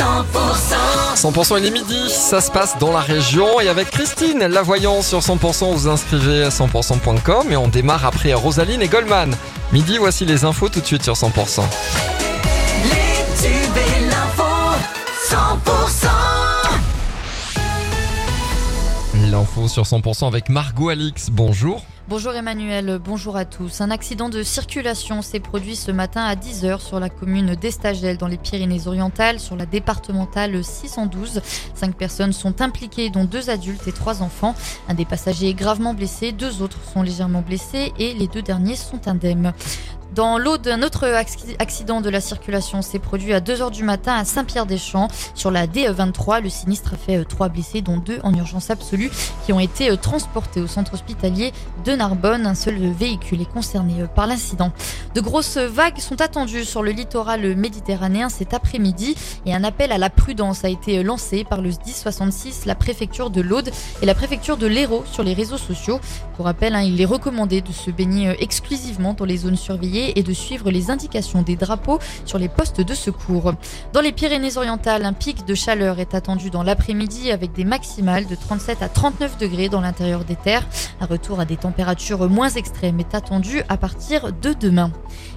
100% il est midi, ça se passe dans la région et avec Christine, la voyance sur 100%, vous inscrivez à 100%.com et on démarre après Rosaline et Goldman. Midi, voici les infos tout de suite sur 100%. Les tubes et l'info 100% L'info sur 100% avec Margot Alix, bonjour. Bonjour Emmanuel, bonjour à tous. Un accident de circulation s'est produit ce matin à 10h sur la commune d'Estagel dans les Pyrénées-Orientales sur la départementale 612. Cinq personnes sont impliquées dont deux adultes et trois enfants. Un des passagers est gravement blessé, deux autres sont légèrement blessés et les deux derniers sont indemnes. Dans l'eau d'un autre accident de la circulation s'est produit à 2h du matin à Saint-Pierre-des-Champs. Sur la D23, le sinistre a fait euh, trois blessés, dont deux en urgence absolue, qui ont été euh, transportés au centre hospitalier de Narbonne. Un seul véhicule est concerné euh, par l'incident. De grosses vagues sont attendues sur le littoral méditerranéen cet après-midi et un appel à la prudence a été lancé par le 1066, la préfecture de l'Aude et la préfecture de l'Hérault sur les réseaux sociaux. Pour rappel, hein, il est recommandé de se baigner exclusivement dans les zones surveillées et de suivre les indications des drapeaux sur les postes de secours. Dans les Pyrénées-Orientales, un pic de chaleur est attendu dans l'après-midi avec des maximales de 37 à 39 degrés dans l'intérieur des terres. Un retour à des températures moins extrêmes est attendu à partir de demain.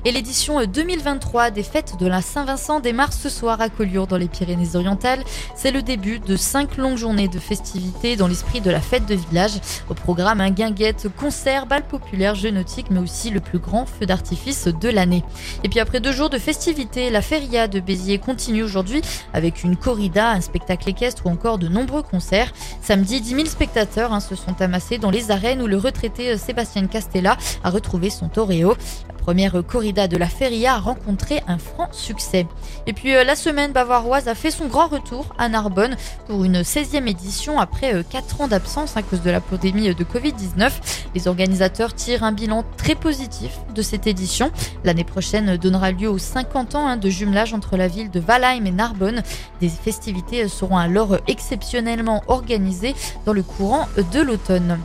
Et l'édition 2023 des fêtes de la Saint-Vincent démarre ce soir à Collioure dans les Pyrénées-Orientales. C'est le début de cinq longues journées de festivités dans l'esprit de la fête de village. Au programme, un guinguette, concert, bal populaire, jeux nautiques, mais aussi le plus grand feu d'artifice de l'année. Et puis après deux jours de festivités, la feria de Béziers continue aujourd'hui avec une corrida, un spectacle équestre ou encore de nombreux concerts. Samedi, 10 000 spectateurs hein, se sont amassés dans les arènes où le retraité euh, Sébastien Castella a retrouvé son toréo première corrida de la Feria a rencontré un franc succès. Et puis euh, la semaine bavaroise a fait son grand retour à Narbonne pour une 16e édition après 4 euh, ans d'absence à cause de la pandémie de Covid-19. Les organisateurs tirent un bilan très positif de cette édition. L'année prochaine donnera lieu aux 50 ans hein, de jumelage entre la ville de Valheim et Narbonne. Des festivités seront alors exceptionnellement organisées dans le courant de l'automne.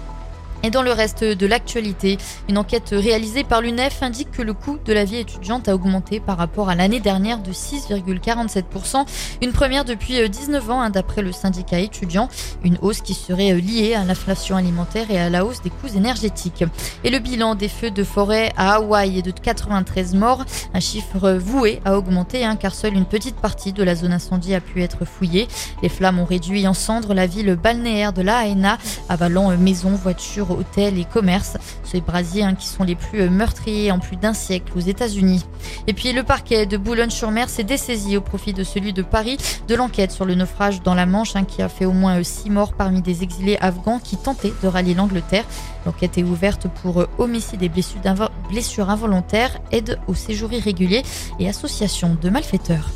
Et dans le reste de l'actualité, une enquête réalisée par l'UNEF indique que le coût de la vie étudiante a augmenté par rapport à l'année dernière de 6,47%, une première depuis 19 ans hein, d'après le syndicat étudiant, une hausse qui serait liée à l'inflation alimentaire et à la hausse des coûts énergétiques. Et le bilan des feux de forêt à Hawaï est de 93 morts, un chiffre voué à augmenter hein, car seule une petite partie de la zone incendie a pu être fouillée. Les flammes ont réduit en cendres la ville balnéaire de La Haena, avalant maisons, voitures, hôtels et commerces. Ces brasiers qui sont les plus euh, meurtriers en plus d'un siècle aux États-Unis. Et puis le parquet de Boulogne-sur-Mer s'est dessaisi au profit de celui de Paris de l'enquête sur le naufrage dans la Manche hein, qui a fait au moins euh, six morts parmi des exilés afghans qui tentaient de rallier l'Angleterre. L'enquête est ouverte pour euh, homicide et blessures involontaires, aide au séjour irrégulier et association de malfaiteurs.